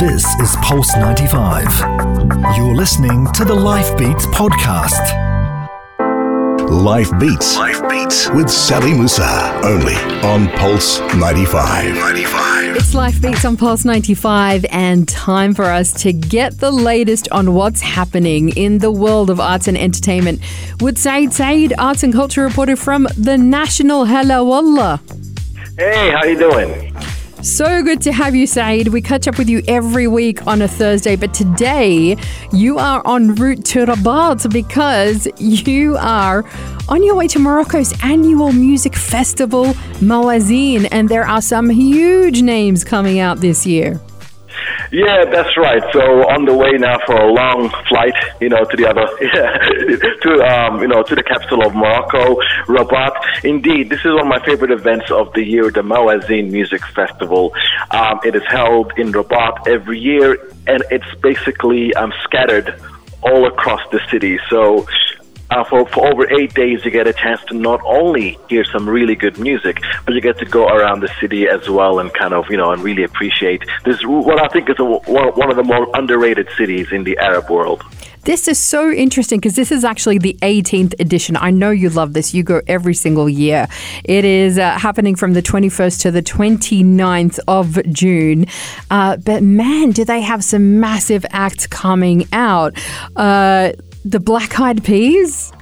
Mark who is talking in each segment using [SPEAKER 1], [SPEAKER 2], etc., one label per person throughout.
[SPEAKER 1] This is Pulse 95. You're listening to the Life Beats podcast.
[SPEAKER 2] Life Beats. Life Beats with Sally Musa. Only on Pulse 95. 95.
[SPEAKER 3] It's Life Beats on Pulse 95, and time for us to get the latest on what's happening in the world of arts and entertainment with Saeed Saeed, arts and culture reporter from the National. Hello, Wallah.
[SPEAKER 4] Hey, how you doing?
[SPEAKER 3] So good to have you, Saeed. We catch up with you every week on a Thursday, but today you are en route to Rabat because you are on your way to Morocco's annual music festival, Mawazine, and there are some huge names coming out this year.
[SPEAKER 4] Yeah, that's right. So on the way now for a long flight, you know, to the other, to um, you know, to the capital of Morocco, Rabat. Indeed, this is one of my favorite events of the year, the Mawazine Music Festival. Um, it is held in Rabat every year, and it's basically um, scattered all across the city. So uh, for, for over eight days, you get a chance to not only hear some really good music, but you get to go around the city as well and kind of, you know, and really appreciate this, what I think is a, one of the more underrated cities in the Arab world.
[SPEAKER 3] This is so interesting because this is actually the 18th edition. I know you love this. You go every single year. It is uh, happening from the 21st to the 29th of June. Uh, but man, do they have some massive acts coming out. Uh, the Black Eyed Peas?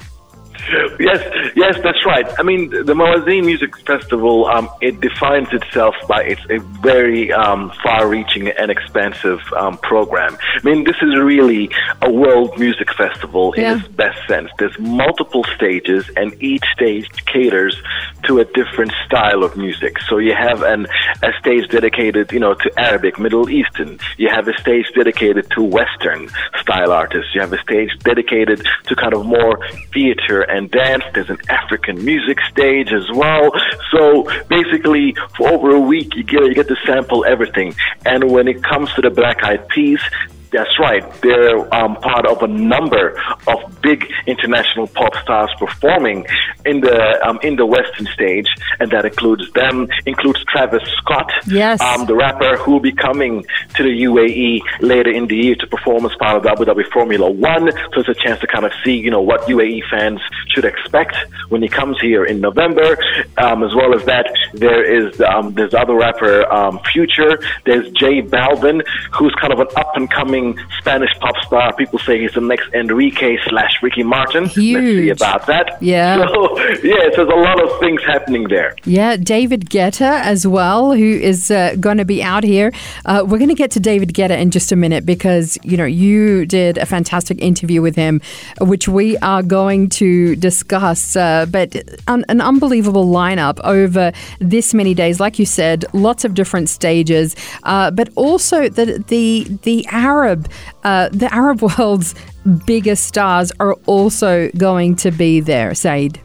[SPEAKER 4] Yes, yes, that's right. I mean, the Mawazine Music Festival, um, it defines itself by its a very um, far-reaching and expansive um, program. I mean, this is really a world music festival in its best sense. There's multiple stages, and each stage caters to a different style of music. So you have an a stage dedicated, you know, to Arabic, Middle Eastern. You have a stage dedicated to Western style artists. You have a stage dedicated to kind of more theater and dance. There's an African music stage as well. So basically, for over a week, you get you get to sample everything. And when it comes to the Black Eyed Peas, that's right. They're um, part of a number of big international pop stars performing in the um, in the Western stage, and that includes them. Includes Travis Scott,
[SPEAKER 3] yes,
[SPEAKER 4] um, the rapper who will be coming to the UAE later in the year to perform as part of the Abu Dhabi Formula One. So it's a chance to kind of see, you know, what UAE fans should expect when he comes here in November. Um, as well as that, there is um, there's other rapper um, Future. There's J Balvin, who's kind of an up and coming upcoming Spanish pop star. People say he's the next Enrique slash Ricky Martin.
[SPEAKER 3] Huge.
[SPEAKER 4] Let's see about that.
[SPEAKER 3] Yeah.
[SPEAKER 4] So, yeah, so there's a lot of things happening there.
[SPEAKER 3] Yeah, David Guetta as well, who is uh, going to be out here. Uh, we're going to get to David Guetta in just a minute because, you know, you did a fantastic interview with him, which we are going to discuss. Uh, but an, an unbelievable lineup over this many days. Like you said, lots of different stages, uh, but also the, the, the Arab Arab, uh, the Arab world's biggest stars are also going to be there, Saeed.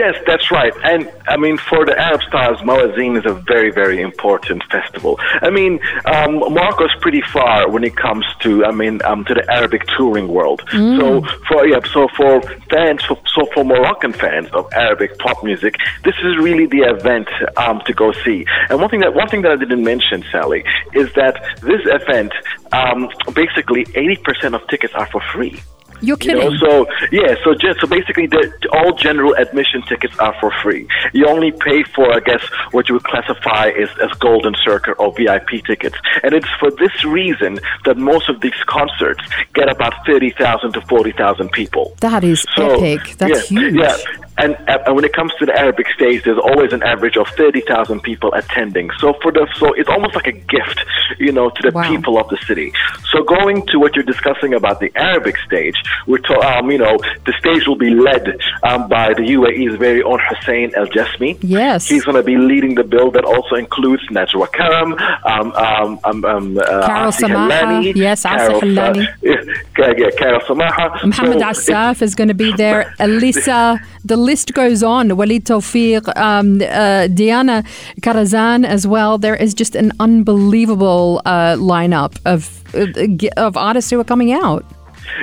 [SPEAKER 4] Yes, that's right. And I mean, for the Arab stars, Mawazine is a very, very important festival. I mean, um, Morocco's pretty far when it comes to, I mean, um, to the Arabic touring world. Mm. So for yeah, so for fans, for, so for Moroccan fans of Arabic pop music, this is really the event um, to go see. And one thing that one thing that I didn't mention, Sally, is that this event, um, basically, eighty percent of tickets are for free.
[SPEAKER 3] You're kidding.
[SPEAKER 4] You know, so yeah, so just, so basically, the, all general admission tickets are for free. You only pay for, I guess, what you would classify as, as golden circle or VIP tickets, and it's for this reason that most of these concerts get about thirty thousand to forty thousand people.
[SPEAKER 3] That is so, epic. That's
[SPEAKER 4] yeah,
[SPEAKER 3] huge.
[SPEAKER 4] Yeah. And, and when it comes to the Arabic stage, there's always an average of 30,000 people attending. So for the so it's almost like a gift, you know, to the
[SPEAKER 3] wow.
[SPEAKER 4] people of the city. So going to what you're discussing about the Arabic stage, we're to, um, you know, the stage will be led um, by the UAE's very own Hussain Al Jassmi.
[SPEAKER 3] Yes,
[SPEAKER 4] he's going to be leading the bill that also includes Najwa Karam, um, um, um, um uh,
[SPEAKER 3] Carol Samaha. Yes. Uh,
[SPEAKER 4] yeah, Carol Samaha.
[SPEAKER 3] Muhammad so, Assaf is going to be there. Elissa. The list goes on. Walid Toufic, um, uh, Diana Karazon as well. There is just an unbelievable uh, lineup of uh, of artists who are coming out.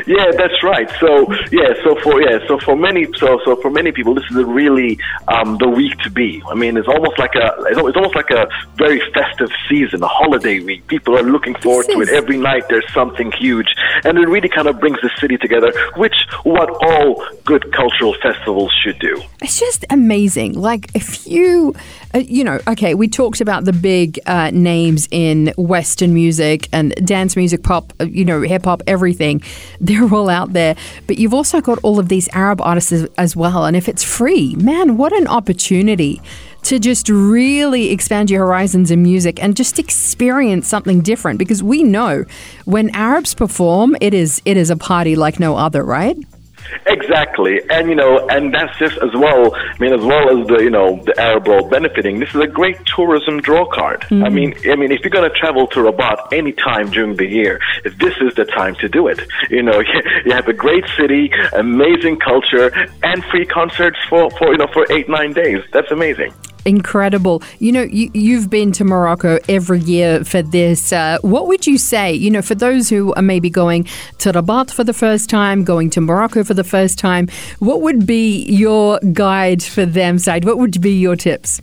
[SPEAKER 4] Yeah, that's right. So yeah, so for yeah, so for many, so so for many people, this is a really um, the week to be. I mean, it's almost like a it's almost like a very festive season, a holiday week. People are looking forward to it every night. There's something huge, and it really kind of brings the city together, which what all good cultural festivals should do.
[SPEAKER 3] It's just amazing. Like, if you, uh, you know, okay, we talked about the big uh, names in Western music and dance music, pop, uh, you know, hip hop, everything. They're all out there. But you've also got all of these Arab artists as, as well. And if it's free, man, what an opportunity to just really expand your horizons in music and just experience something different because we know when Arabs perform it is it is a party like no other right
[SPEAKER 4] Exactly, and you know, and that's just as well. I mean, as well as the you know the Arab world benefiting. This is a great tourism draw card. I mm-hmm. mean, I mean, if you're going to travel to Rabat any time during the year, this is the time to do it. You know, you have a great city, amazing culture, and free concerts for for you know for eight nine days. That's amazing.
[SPEAKER 3] Incredible. You know, you, you've been to Morocco every year for this. Uh, what would you say, you know, for those who are maybe going to Rabat for the first time, going to Morocco for the first time, what would be your guide for them, Saeed? What would be your tips?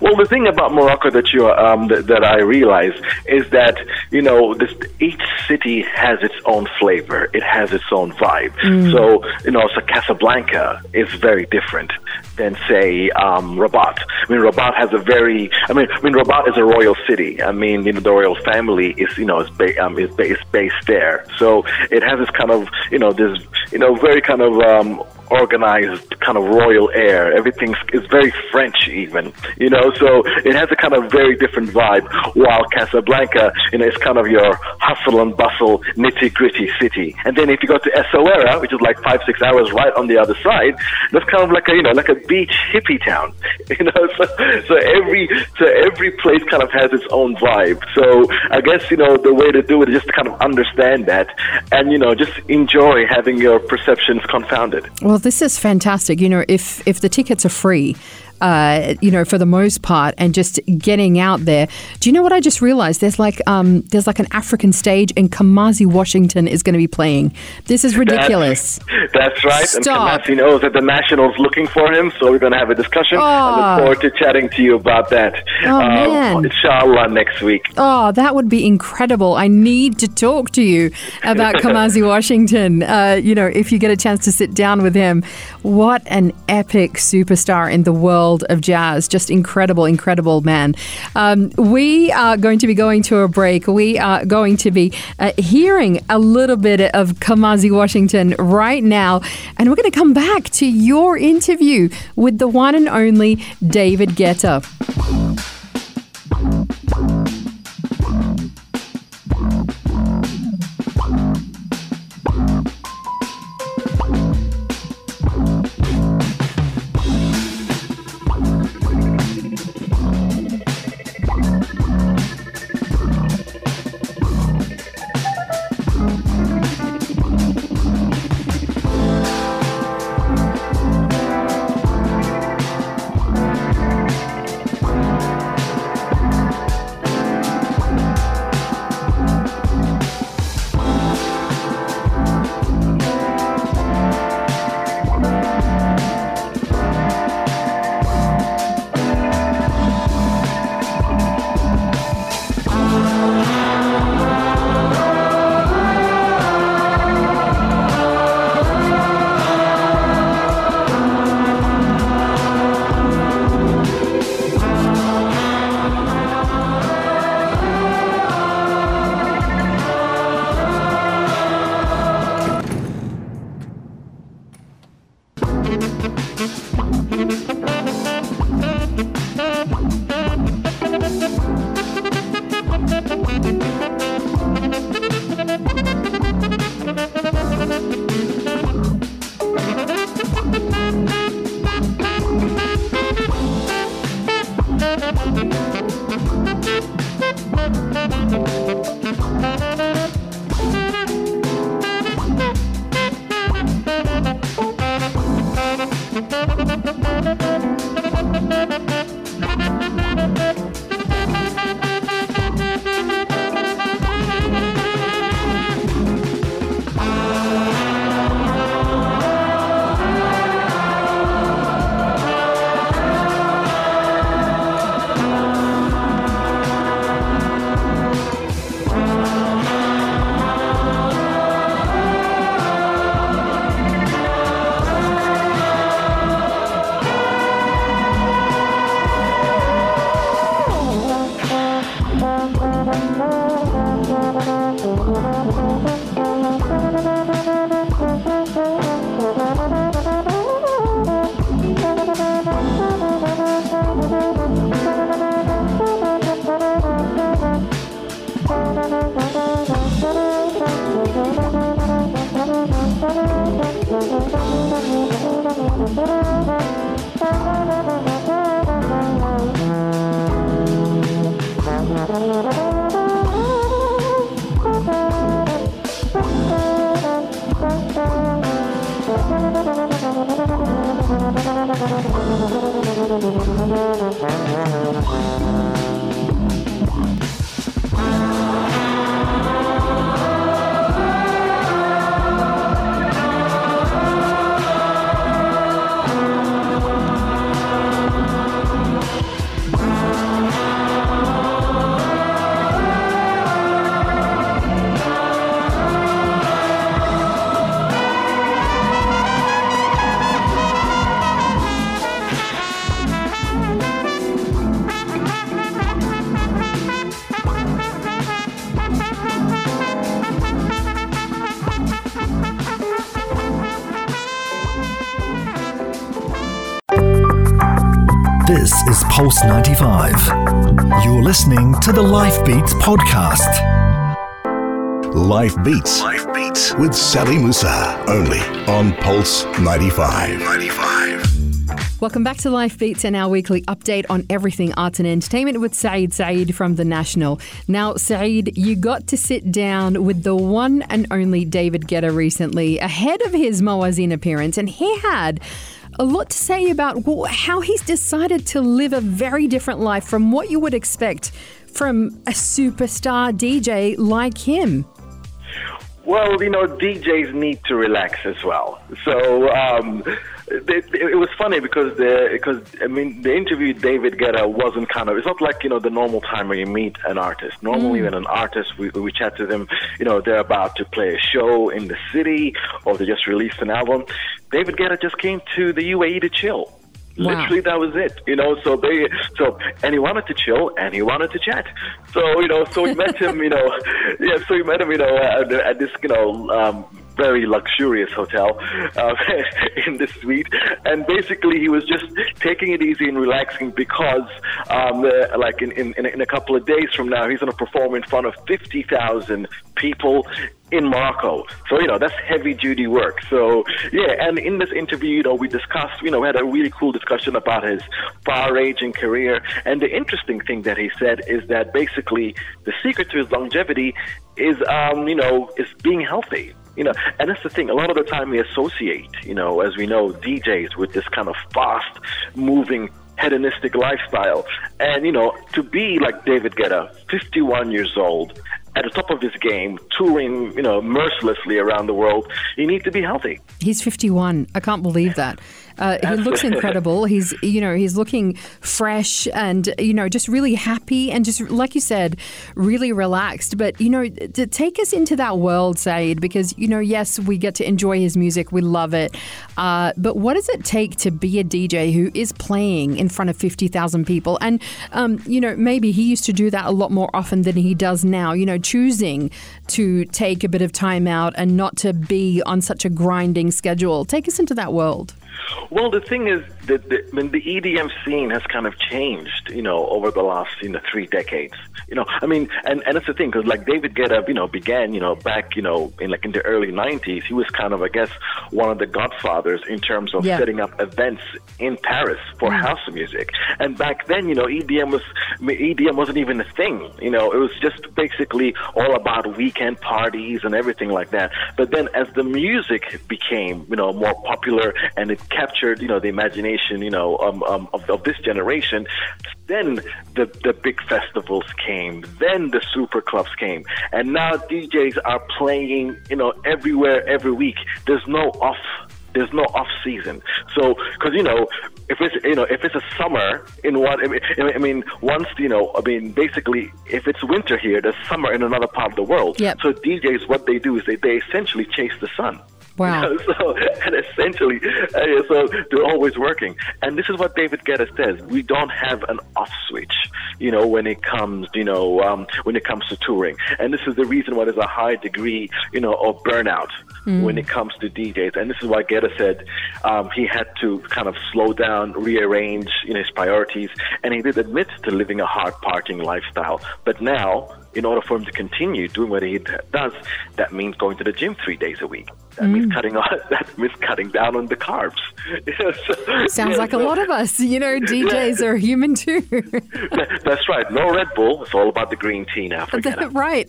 [SPEAKER 4] Well, the thing about Morocco that you um, that, that I realize is that you know this, each city has its own flavor. It has its own vibe. So you know, so Casablanca is very different than say um, Rabat. I mean, Rabat has a very. I mean, I mean, Rabat is a royal city. I mean, you know, the royal family is you know is, ba- um, is, ba- is based there. So it has this kind of you know this you know very kind of um, organized kind of royal air. Everything is very French, even you know. So it has a kind of very different vibe. While Casablanca, you know, is kind of your hustle and bustle, nitty gritty city. And then if you go to Essaouira, which is like five six hours right on the other side, that's kind of like a you know like a beach hippie town. You know, so so every so every place kind of has its own vibe. So I guess you know the way to do it is just to kind of understand that, and you know just enjoy having your perceptions confounded.
[SPEAKER 3] Well, this is fantastic. You know, if if the tickets are free, uh, you know, for the most part, and just getting out there. Do you know what I just realized? There's like um, there's like an African stage, and Kamasi Washington is going to be playing. This is ridiculous.
[SPEAKER 4] That's, that's right.
[SPEAKER 3] Stop.
[SPEAKER 4] And Kamasi knows that the Nationals looking for him, so we're going to have a discussion. I
[SPEAKER 3] Oh.
[SPEAKER 4] look forward to chatting to you about that.
[SPEAKER 3] Oh,
[SPEAKER 4] uh,
[SPEAKER 3] man.
[SPEAKER 4] Inshallah, next week.
[SPEAKER 3] Oh, that would be incredible. I need to talk to you about Kamasi Washington. Uh, you know, if you get a chance to sit down with him, what an epic superstar in the world of jazz. Just incredible, incredible man. Um, we are going to be going to a break. We are going to be uh, hearing a little bit of Kamasi Washington right now. And we're going to come back to your interview with the one and only David Guetta.
[SPEAKER 1] Pulse 95. You're listening to the Life Beats podcast.
[SPEAKER 2] Life Beats. Life Beats with Sally Musa. Only on Pulse 95. 95.
[SPEAKER 3] Welcome back to Life Beats and our weekly update on everything arts and entertainment with Saeed Saeed from The National. Now, Saeed, you got to sit down with the one and only David Guetta recently ahead of his Mawazine appearance, and he had a lot to say about how he's decided to live a very different life from what you would expect from a superstar DJ like him.
[SPEAKER 4] Well, you know, DJs need to relax as well. So um, it, it, was funny because the because I mean the interview David Guetta wasn't kind of it's not like you know the normal time where you meet an artist. Normally, mm. when an artist we we chat to them, you know they're about to play a show in the city or they just released an album. David Guetta just came to the UAE to chill. Wow. Literally, that was it. You know, so they, so, and he wanted to chill and he wanted to chat. So, you know, so we met him, you know, yeah, so we met him, you know, at, at this, you know, um, very luxurious hotel uh, in the suite, and basically he was just taking it easy and relaxing because, um, uh, like in, in in a couple of days from now, he's going to perform in front of fifty thousand people in Morocco. So, you know, that's heavy duty work. So, yeah, and in this interview, you know, we discussed, you know, we had a really cool discussion about his far ranging career. And the interesting thing that he said is that basically the secret to his longevity is, um, you know, is being healthy you know, and that's the thing. A lot of the time we associate, you know, as we know, DJs with this kind of fast moving hedonistic lifestyle. And, you know, to be like David Guetta, 51 years old, at the top of his game, touring, you know, mercilessly around the world, you need to be healthy.
[SPEAKER 3] He's 51. I can't believe that. Uh, he looks incredible. He's, you know, he's looking fresh and, you know, just really happy and just, like you said, really relaxed. But, you know, to take us into that world, Saeed, because, you know, yes, we get to enjoy his music. We love it. Uh, but what does it take to be a DJ who is playing in front of 50,000 people? And, um, you know, maybe he used to do that a lot more often than he does now, you know, choosing to take a bit of time out and not to be on such a grinding schedule. Take us into that world.
[SPEAKER 4] Well, the thing is that the, I mean, the EDM scene has kind of changed, you know, over the last you know three decades. You know, I mean, and and it's the thing because like David Guetta, you know, began, you know, back, you know, in like in the early '90s. He was kind of, I guess, one of the godfathers in terms of yeah. setting up events in Paris for mm. house music. And back then, you know, EDM was EDM wasn't even a thing. You know, it was just basically all about weekend parties and everything like that. But then, as the music became, you know, more popular and it captured, you know, the imagination, you know, um, um, of, of this generation. Then the the big festivals came. Then the super clubs came, and now DJs are playing, you know, everywhere every week. There's no off there's no off season. So, because you know, if it's you know if it's a summer in one, I mean, once you know, I mean, basically, if it's winter here, there's summer in another part of the world.
[SPEAKER 3] Yep.
[SPEAKER 4] So DJs, what they do is they, they essentially chase the sun.
[SPEAKER 3] Wow.
[SPEAKER 4] You know, so, and essentially, uh, so they're always working. And this is what David Guetta says: we don't have an off switch, you know, when it comes, you know, um, when it comes to touring. And this is the reason why there's a high degree, you know, of burnout when it comes to DJs. And this is why Guetta said um, he had to kind of slow down, rearrange, you know, his priorities, and he did admit to living a hard partying lifestyle. But now, in order for him to continue doing what he does, that means going to the gym three days a week. That means cutting on, that means cutting down on the carbs.
[SPEAKER 3] Sounds like a lot of us. You know, DJs are human too.
[SPEAKER 4] That's right. No Red Bull. It's all about the green tea now.
[SPEAKER 3] Right.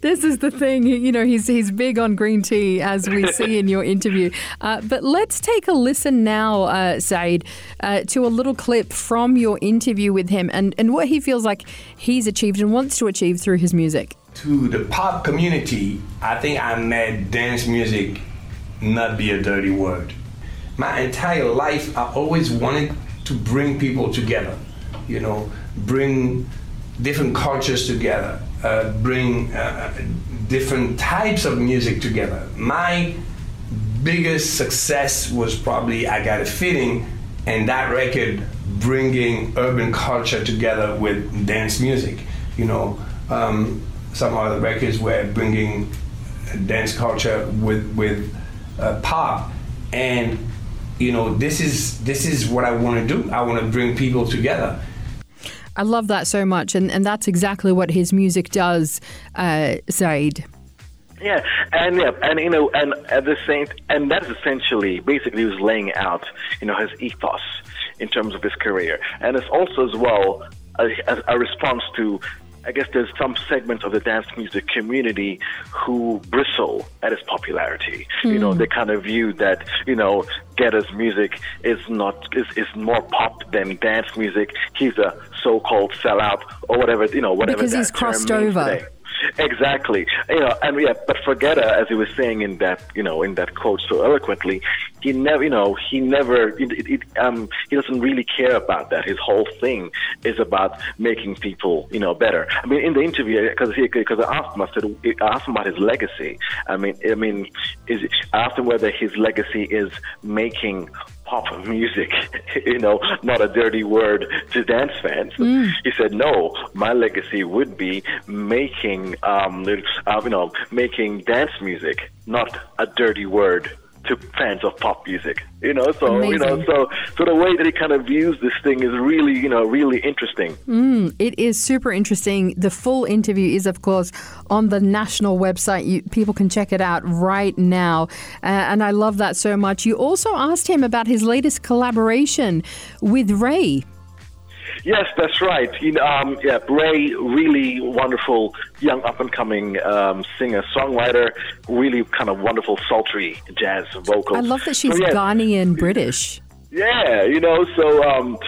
[SPEAKER 3] This is the thing. You know, he's he's big on green tea, as we see in your interview. Uh, but let's take a listen now, uh, Saeed, uh, to a little clip from your interview with him and, and what he feels like he's achieved and wants to achieve through his music.
[SPEAKER 5] to the pop community, I think I made dance music not be a dirty word. My entire life, I always wanted to bring people together, you know, bring different cultures together, uh, bring uh, different types of music together. My biggest success was probably I Gotta Feeling, and that record bringing urban culture together with dance music. You know, um, some the records were bringing dance culture with with uh, pop, and you know, this is this is what I want to do. I want to bring people together.
[SPEAKER 3] I love that so much, and, and that's exactly what his music does, uh, Saeed.
[SPEAKER 4] Yeah, and yeah, and you know, and at the same, and that's essentially, basically, he was laying out, you know, his ethos in terms of his career, and it's also as well a, a, a response to. I guess there's some segments of the dance music community who bristle at his popularity. You know, hmm. they kind of view that, you know, Guetta's music is not is, is more pop than dance music. He's a so-called sellout or whatever, you know, whatever
[SPEAKER 3] Because
[SPEAKER 4] that
[SPEAKER 3] he's crossed over.
[SPEAKER 4] today. Exactly. You know, and yeah, but for Guetta, as he was saying in that, you know, in that quote so eloquently, he never, you know, he never, it, it, it, um, he doesn't really care about that. His whole thing is about making people, you know, better. I mean, in the interview, because he, because I asked him, I said, I asked him about his legacy. I mean, I mean, is I asked him whether his legacy is making pop music, you know, not a dirty word to dance fans. He said, no, my legacy would be making, um, uh, you know, making dance music, not a dirty word to fans of pop music. You know, so you know, so so the way that he kind of views this thing is really, you know, really interesting.
[SPEAKER 3] It is super interesting. The full interview is, of course, on the national website. You, people can check it out right now. Uh, and I love that so much. You also asked him about his latest collaboration with Raye.
[SPEAKER 4] Yes, that's right. You know, um, yeah, Raye, really wonderful young up and coming um, singer songwriter, really kind of wonderful sultry jazz vocals.
[SPEAKER 3] I love that she's
[SPEAKER 4] So, yeah,
[SPEAKER 3] Ghanaian British.
[SPEAKER 4] Yeah, you know, so um,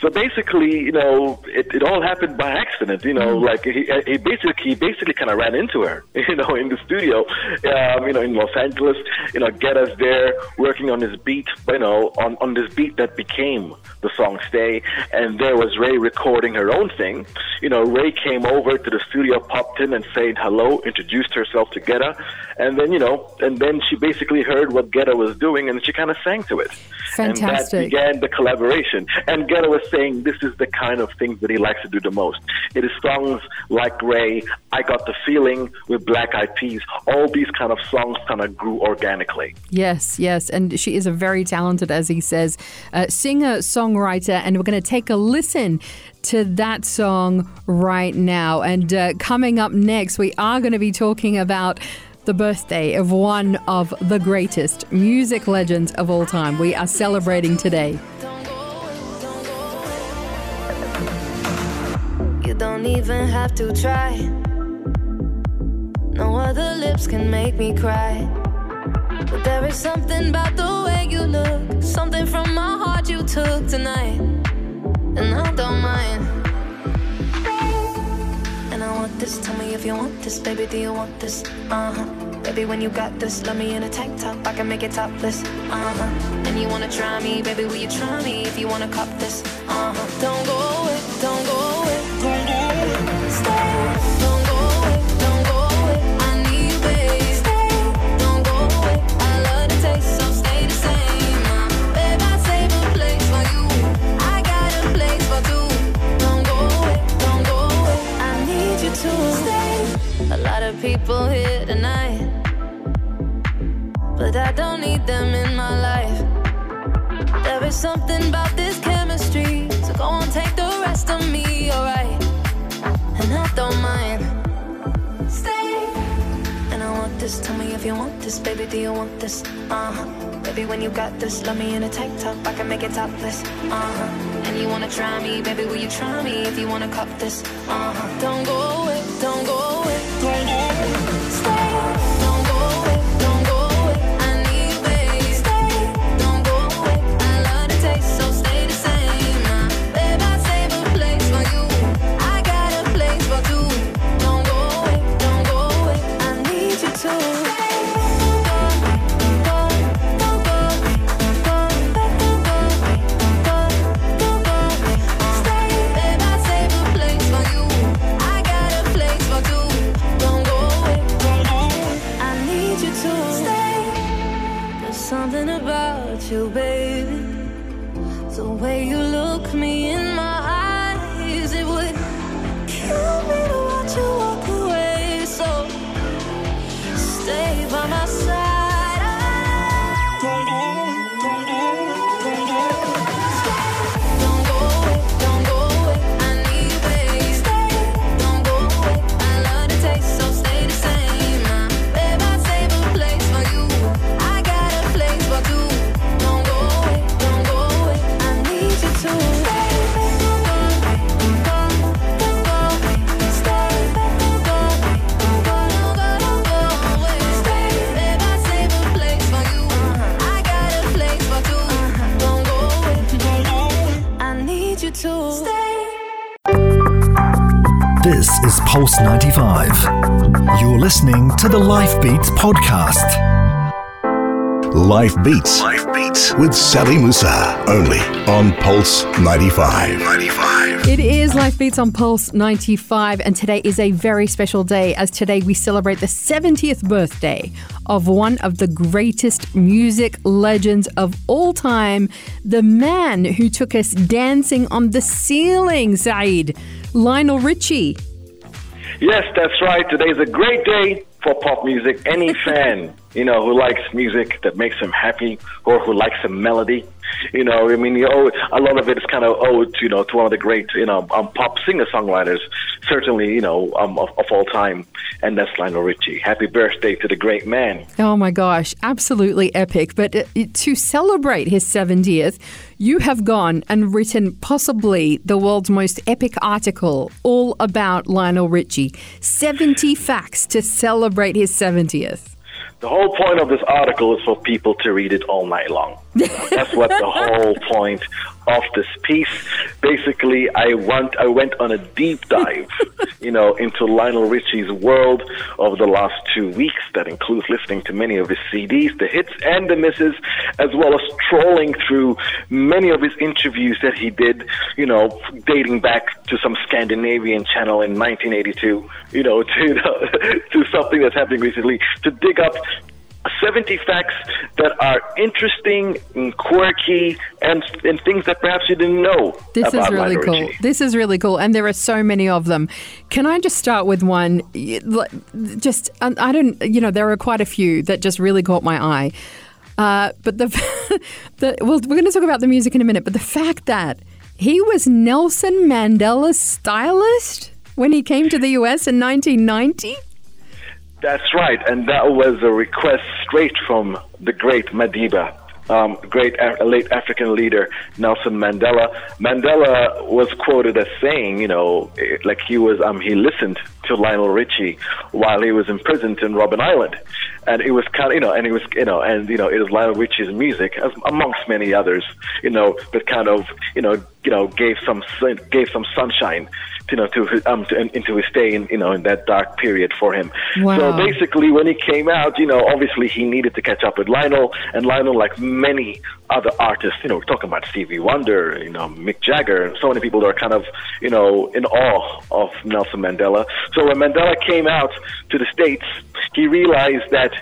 [SPEAKER 4] so basically, you know, it, it all happened by accident. You know, like he, he basically he basically kind of ran into her, you know, in the studio, um, you know, in Los Angeles. You know, get us there working on this beat, you know, on on this beat that became the song "Stay." And there was Raye recording her own thing. You know, Raye came over to the studio, popped in, and said hello, introduced herself to Guetta, and then you know, and then she basically heard what Guetta was doing, and she kind of sang to it. And that
[SPEAKER 3] Fantastic.
[SPEAKER 4] began the collaboration. And Guetta was saying this is the kind of things that he likes to do the most. It is songs like Raye, I Got the Feeling with Black Eyed Peas. All these kind of songs kind of grew organically.
[SPEAKER 3] Yes, yes. And she is a very talented, as he says, uh, singer, songwriter. And we're going to take a listen to that song right now. And uh, coming up next, we are going to be talking about the birthday of one of the greatest music legends of all time. We are celebrating today.
[SPEAKER 6] You don't even have to try. No other lips can make me cry. But there is something about the way you look, something from my heart you took tonight, and I don't mind. And I want this, tell me if you want this, baby. Do you want this? Uh huh. Baby, when you got this, love me in a tank top. I can make it topless. Uh huh. And you wanna try me, baby? Will you try me if you wanna cop this? Uh huh. Don't go away, don't go away, don't go away. Stay, don't go away, don't go away. I need you, baby. Stay, don't go away. I taste, stay the same. Uh, babe, I save a place for you. I got a place for two. Don't go away, don't go away. I need you to stay. A lot of people here tonight but I don't need them in my life. There is something about this chemistry, so go on, take the rest of me, alright. And I don't mind. Stay. And I want this, tell me if you want this, baby, do you want this? Uh huh. Baby, when you got this, love me in a tank top, I can make it topless. Uh huh. And you wanna try me, baby, will you try me if you wanna cop this? Uh huh. Don't
[SPEAKER 1] listening to the Life Beats podcast.
[SPEAKER 2] Life Beats. Life Beats with Sally Musa. Only on Pulse 95. 95.
[SPEAKER 3] It is Life Beats on Pulse 95, and today is a very special day as today we celebrate the 70th birthday of one of the greatest music legends of all time, the man who took us dancing on the ceiling, Saeed, Lionel Richie.
[SPEAKER 4] Yes, that's right. Today is a great day for pop music. Any fan, you know, who likes music that makes him happy or who likes a melody, you know, I mean, you know, a lot of it is kind of owed, you know, to one of the great, you know, um, pop singer-songwriters, certainly, you know, um, of, of all time, and that's Lionel Richie. Happy birthday to the great man.
[SPEAKER 3] Oh my gosh, absolutely epic. But uh, to celebrate his 70th, you have gone and written possibly the world's most epic article all about Lionel Richie. 70 facts to celebrate his 70th.
[SPEAKER 4] The whole point of this article is for people to read it all night long. That's what the whole point of this piece. Basically, I went I went on a deep dive, you know, into Lionel Richie's world over the last two weeks. That includes listening to many of his CDs, the hits and the misses, as well as trolling through many of his interviews that he did, you know, dating back to some Scandinavian channel in 1982, you know, to to something that's happening recently, to dig up 70 facts that are interesting and quirky and, and things that perhaps you didn't know.
[SPEAKER 3] This is really cool. This is really cool, and there are so many of them. Can I just start with one? Just um, I don't, you know, there are quite a few that just really caught my eye. Uh, but the, the well, we're going to talk about the music in a minute. But the fact that he was Nelson Mandela's stylist when he came to the U.S. in 1990.
[SPEAKER 4] That's right, and that was a request straight from the great Madiba, um, great late African leader Nelson Mandela. Mandela was quoted as saying, you know, eh, like he was, um, he listened to Lionel Richie while he was imprisoned in Robben Island, and it was kind of, you know, and it was, you know, and you know, it was Lionel Richie's music, as, amongst many others, you know, that kind of, you know, you know, gave some gave some sunshine you know, to his, um, to, into his stay in, you know, in that dark period for him.
[SPEAKER 3] Wow.
[SPEAKER 4] So basically, when he came out, you know, obviously he needed to catch up with Lionel, and Lionel, like many other artists, you know, we're talking about Stevie Wonder, you know, Mick Jagger, and so many people that are kind of, you know, in awe of Nelson Mandela. So when Mandela came out to the States, he realized that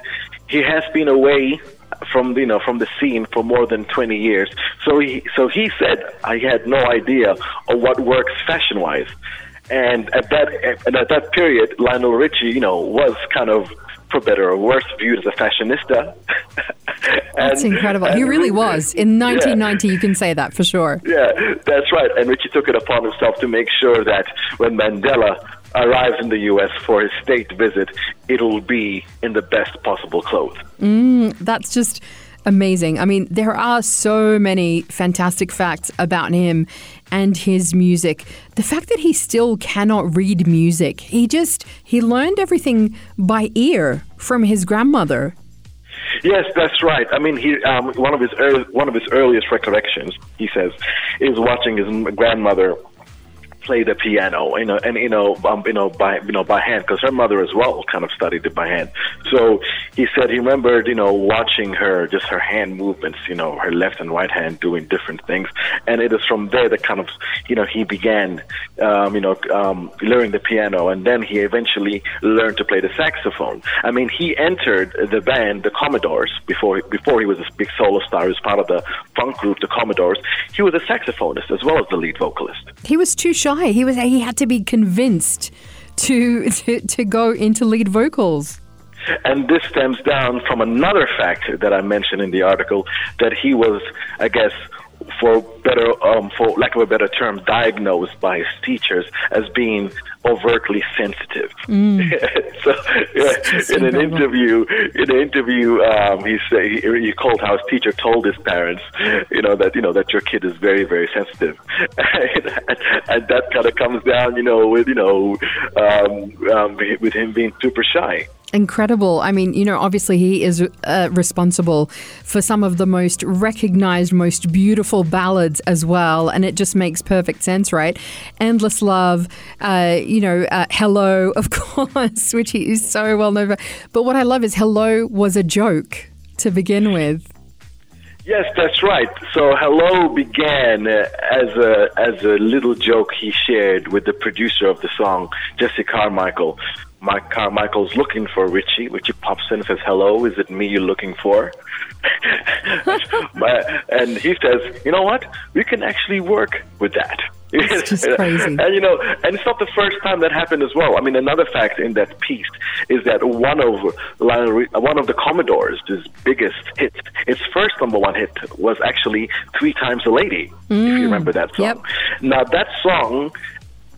[SPEAKER 4] he has been away from you know from the scene for more than 20 years. So he so he said I had no idea of what works fashion wise. And at that and at that period, Lionel Richie, you know, was kind of for better or worse, viewed as a fashionista.
[SPEAKER 3] That's incredible. He
[SPEAKER 4] and-
[SPEAKER 3] really was. In 1990, you can say that for sure.
[SPEAKER 4] Yeah, that's right. And Richie took it upon himself to make sure that when Mandela arrives in the U.S. for his state visit, it'll be in the best possible clothes.
[SPEAKER 3] That's just amazing. I mean, there are so many fantastic facts about him and his music. The fact that he still cannot read music, he just he learned everything by ear from his grandmother.
[SPEAKER 4] Yes, that's right. I mean, he um, one of his early, one of his earliest recollections, he says, is watching his grandmother play the piano, you know, and you know, um, you know, by you know, by hand, because her mother as well kind of studied it by hand. So he said he remembered, you know, watching her, just her hand movements, you know, her left and right hand doing different things, and it is from there that kind of, you know, he began, um, you know, um, learning the piano, and then he eventually learned to play the saxophone. I mean, he entered the band, the Commodores, before before he was a big solo star. He was part of the funk group, the Commodores. He was a saxophonist as well as the lead vocalist.
[SPEAKER 3] He was too shy. He was he had to be convinced to to, to go into lead vocals.
[SPEAKER 4] And this stems down from another fact that I mentioned in the article that he was, I guess, for better, um, for lack of a better term, diagnosed by his teachers as being overtly sensitive. so, yeah, in an interview, in an interview, um, he said he, he called how his teacher told his parents, you know, that you know that your kid is very, very sensitive, and, and that kind of comes down, you know, with you know, um, um, with him being super shy.
[SPEAKER 3] Incredible. I mean, you know, obviously he is uh, responsible for some of the most recognized, most beautiful ballads as well. And it just makes perfect sense, right? Endless Love, uh, you know, uh, Hello, of course, which he is so well known for. But what I love is Hello was a joke to begin with.
[SPEAKER 4] Yes, that's right. So "Hello" began uh, as a as a little joke he shared with the producer of the song, Jesse Carmichael. Mike Carmichael's looking for Richie. Richie pops in and says, "Hello, is it me you're looking for?" And he says, "You know what? We can actually work with that."
[SPEAKER 3] It's just crazy.
[SPEAKER 4] And you know, and it's not the first time that happened as well. I mean, another fact in that piece is that one of Lionel one of the Commodores' his biggest hit, its first number one hit, was actually Three Times a Lady." If you mm. remember that song.
[SPEAKER 3] Yep.
[SPEAKER 4] Now that song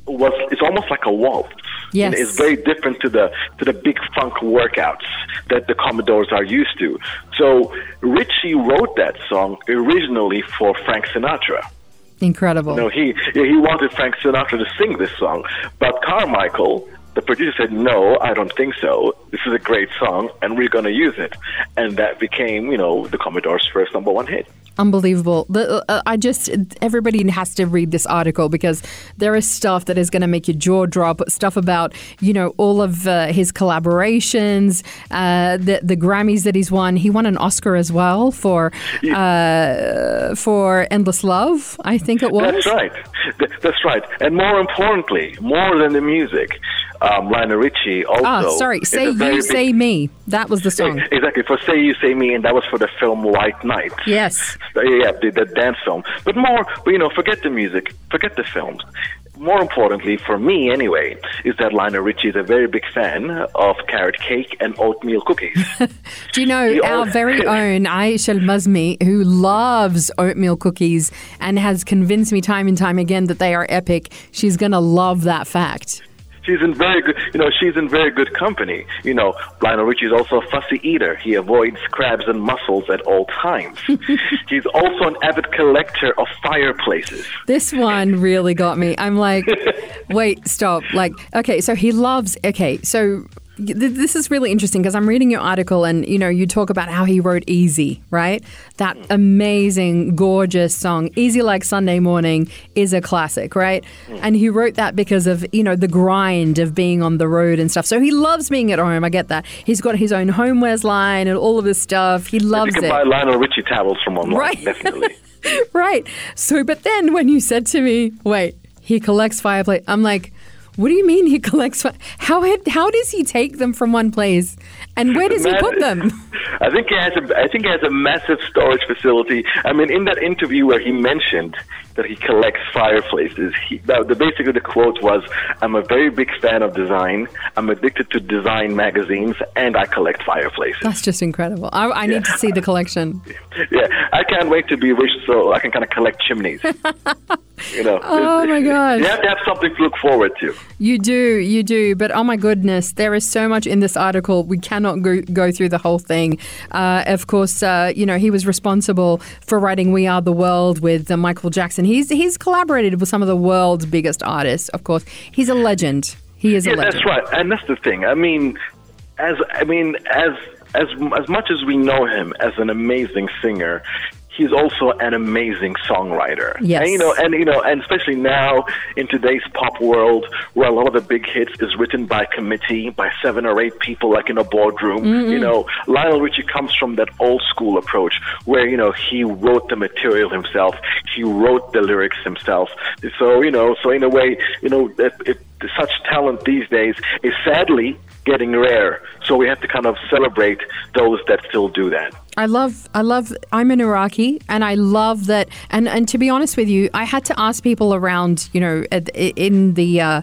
[SPEAKER 4] was it's almost like a waltz.
[SPEAKER 3] Yes.
[SPEAKER 4] It's very different to the to the big funk workouts that the Commodores are used to. So Richie wrote that song originally for Frank Sinatra.
[SPEAKER 3] Incredible.
[SPEAKER 4] No, he he wanted Frank Sinatra to sing this song, but Carmichael, the producer, said, "No, I don't think so. This is a great song, and we're going to use it." And that became, you know, the Commodore's first number one hit.
[SPEAKER 3] Unbelievable. The, uh, I just, everybody has to read this article because there is stuff that is going to make your jaw drop. Stuff about, you know, all of uh, his collaborations, uh, the the Grammys that he's won. He won an Oscar as well for uh, for Endless Love. I think it was.
[SPEAKER 4] That's right. That's right. And more importantly, more than the music, um, Lionel Richie also.
[SPEAKER 3] Ah, sorry. Say you,
[SPEAKER 4] big-
[SPEAKER 3] say me. That was the song.
[SPEAKER 4] Exactly. For Say You, Say Me, and that was for the film White Night.
[SPEAKER 3] Yes.
[SPEAKER 4] Yeah, the, the dance film. But more, but, you know, forget the music, forget the films. More importantly, for me anyway, is that Lionel Richie is a very big fan of carrot cake and oatmeal cookies.
[SPEAKER 3] Do you know
[SPEAKER 4] You
[SPEAKER 3] our very own Aisha Al-Mazmi, who loves oatmeal cookies and has convinced me time and time again that they are epic? She's going to love that fact.
[SPEAKER 4] She's in very good, you know, she's in very good company. You know, Lionel Richie is also a fussy eater. He avoids crabs and mussels at all times. He's also an avid collector of fireplaces.
[SPEAKER 3] This one really got me. I'm like, wait, stop. Like, okay, so he loves, okay, so this is really interesting because I'm reading your article and, you know, you talk about how he wrote Easy, right? That amazing, gorgeous song, Easy Like Sunday Morning, is a classic, right? Mm. And he wrote that because of, you know, the grind of being on the road and stuff. So he loves being at home. I get that. He's got his own homewares line and all of this stuff. He loves
[SPEAKER 4] you can
[SPEAKER 3] it.
[SPEAKER 4] buy Lionel Richie towels from online,
[SPEAKER 3] Right.
[SPEAKER 4] definitely.
[SPEAKER 3] right. So, but then when you said to me, wait, he collects fireplace, I'm like, what do you mean he collects? How how does he take them from one place, and where does he put them?
[SPEAKER 4] I think he has a I think he has a massive storage facility. I mean, in that interview where he mentioned that he collects fireplaces. He, the, the, basically, the quote was, "I'm a very big fan of design. I'm addicted to design magazines, and I collect fireplaces."
[SPEAKER 3] That's just incredible. I, I need yeah. to see the collection.
[SPEAKER 4] yeah, I can't wait to be rich so I can kind of collect chimneys. you know.
[SPEAKER 3] Oh my god!
[SPEAKER 4] You have to have something to look forward to.
[SPEAKER 3] You do, you do. But oh my goodness, there is so much in this article. We cannot go, go through the whole thing. Uh, of course, uh, you know he was responsible for writing "We Are the World" with uh, Michael Jackson. He's he's collaborated with some of the world's biggest artists. Of course, he's a legend. He is
[SPEAKER 4] yeah,
[SPEAKER 3] a legend.
[SPEAKER 4] that's right, and that's the thing. I mean, as I mean, as as as much as we know him as an amazing singer, he's also an amazing songwriter.
[SPEAKER 3] Yes.
[SPEAKER 4] And, you know, and you know, and especially now in today's pop world, where a lot of the big hits is written by committee, by seven or eight people, like in a boardroom. Mm-hmm. You know, Lionel Richie comes from that old school approach, where you know he wrote the material himself, he wrote the lyrics himself. So you know, so in a way, you know, it, it, such talent these days is sadly getting rare. So we have to kind of celebrate those that still do that.
[SPEAKER 3] I love, I love, I'm an Iraqi and I love that. And, and to be honest with you, I had to ask people around, you know, in the, uh,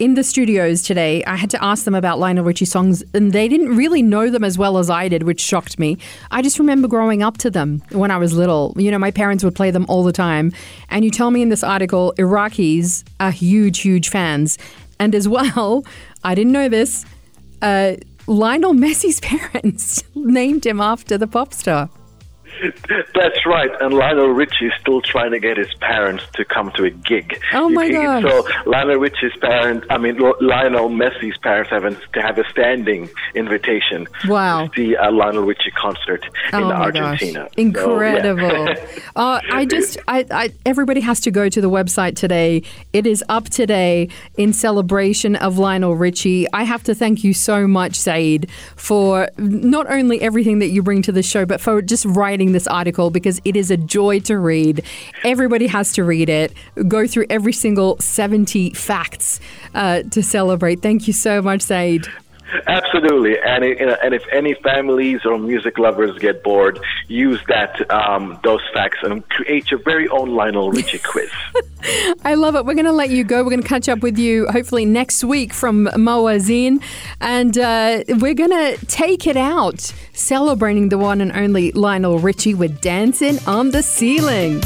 [SPEAKER 3] in the studios today, I had to ask them about Lionel Richie songs, and they didn't really know them as well as I did, which shocked me. I just remember growing up to them when I was little. You know, my parents would play them all the time. And you tell me in this article, Iraqis are huge, huge fans. And as well, I didn't know this, uh, Lionel Messi's parents named him after the pop star.
[SPEAKER 4] That's right. And Lionel Richie is still trying to get his parents to come to a gig.
[SPEAKER 3] Oh my god!
[SPEAKER 4] So Lionel Richie's parents, I mean Lionel Messi's parents, have a, have a standing invitation
[SPEAKER 3] wow.
[SPEAKER 4] to see a Lionel Richie concert
[SPEAKER 3] oh
[SPEAKER 4] in Argentina.
[SPEAKER 3] Gosh. Incredible! So, yeah. uh, I just, I, I, everybody has to go to the website today. It is up today in celebration of Lionel Richie. I have to thank you so much, Saeed, for not only everything that you bring to the show, but for just writing this article because it is a joy to read. Everybody has to read it. Go through every single 70 facts uh, to celebrate. Thank you so much, Saeed.
[SPEAKER 4] Absolutely, and it, and if any families or music lovers get bored, use that um, those facts and create your very own Lionel Richie quiz.
[SPEAKER 3] I love it. We're going to let you go. We're going to catch up with you hopefully next week from Mawazine, and uh, we're going to take it out celebrating the one and only Lionel Richie with "Dancing on the Ceiling."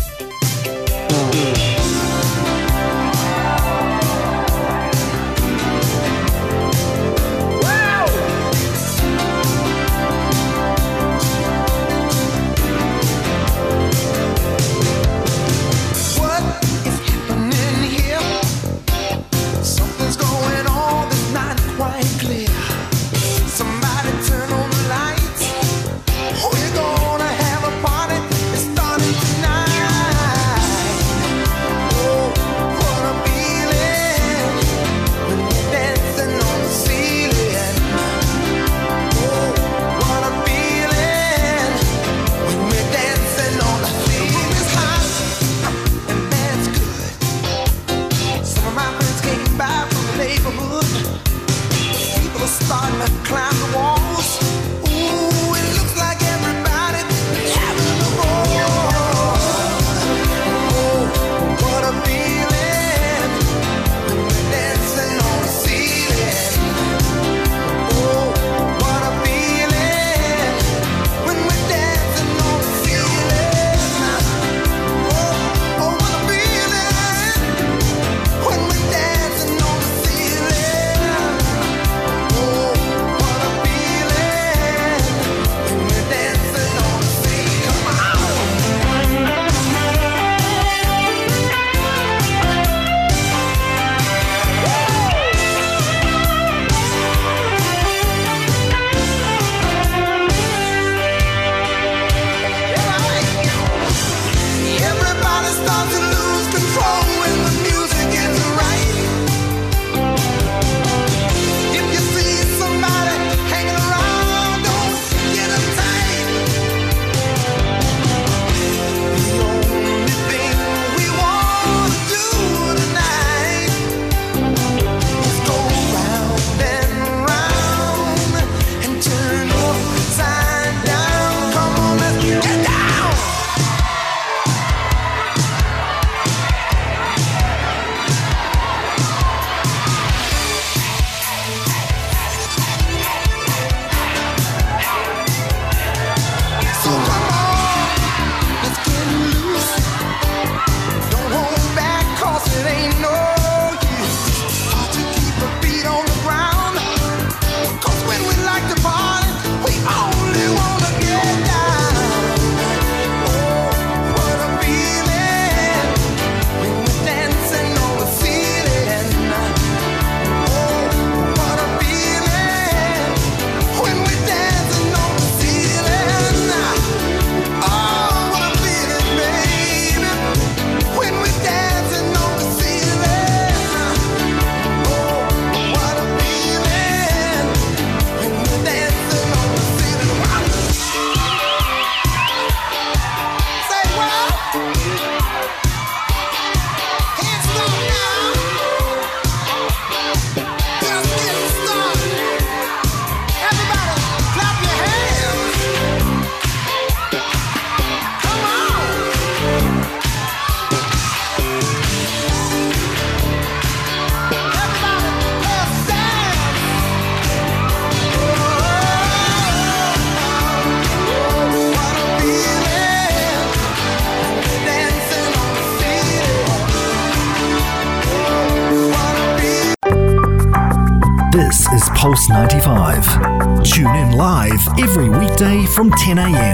[SPEAKER 1] From 10 a.m.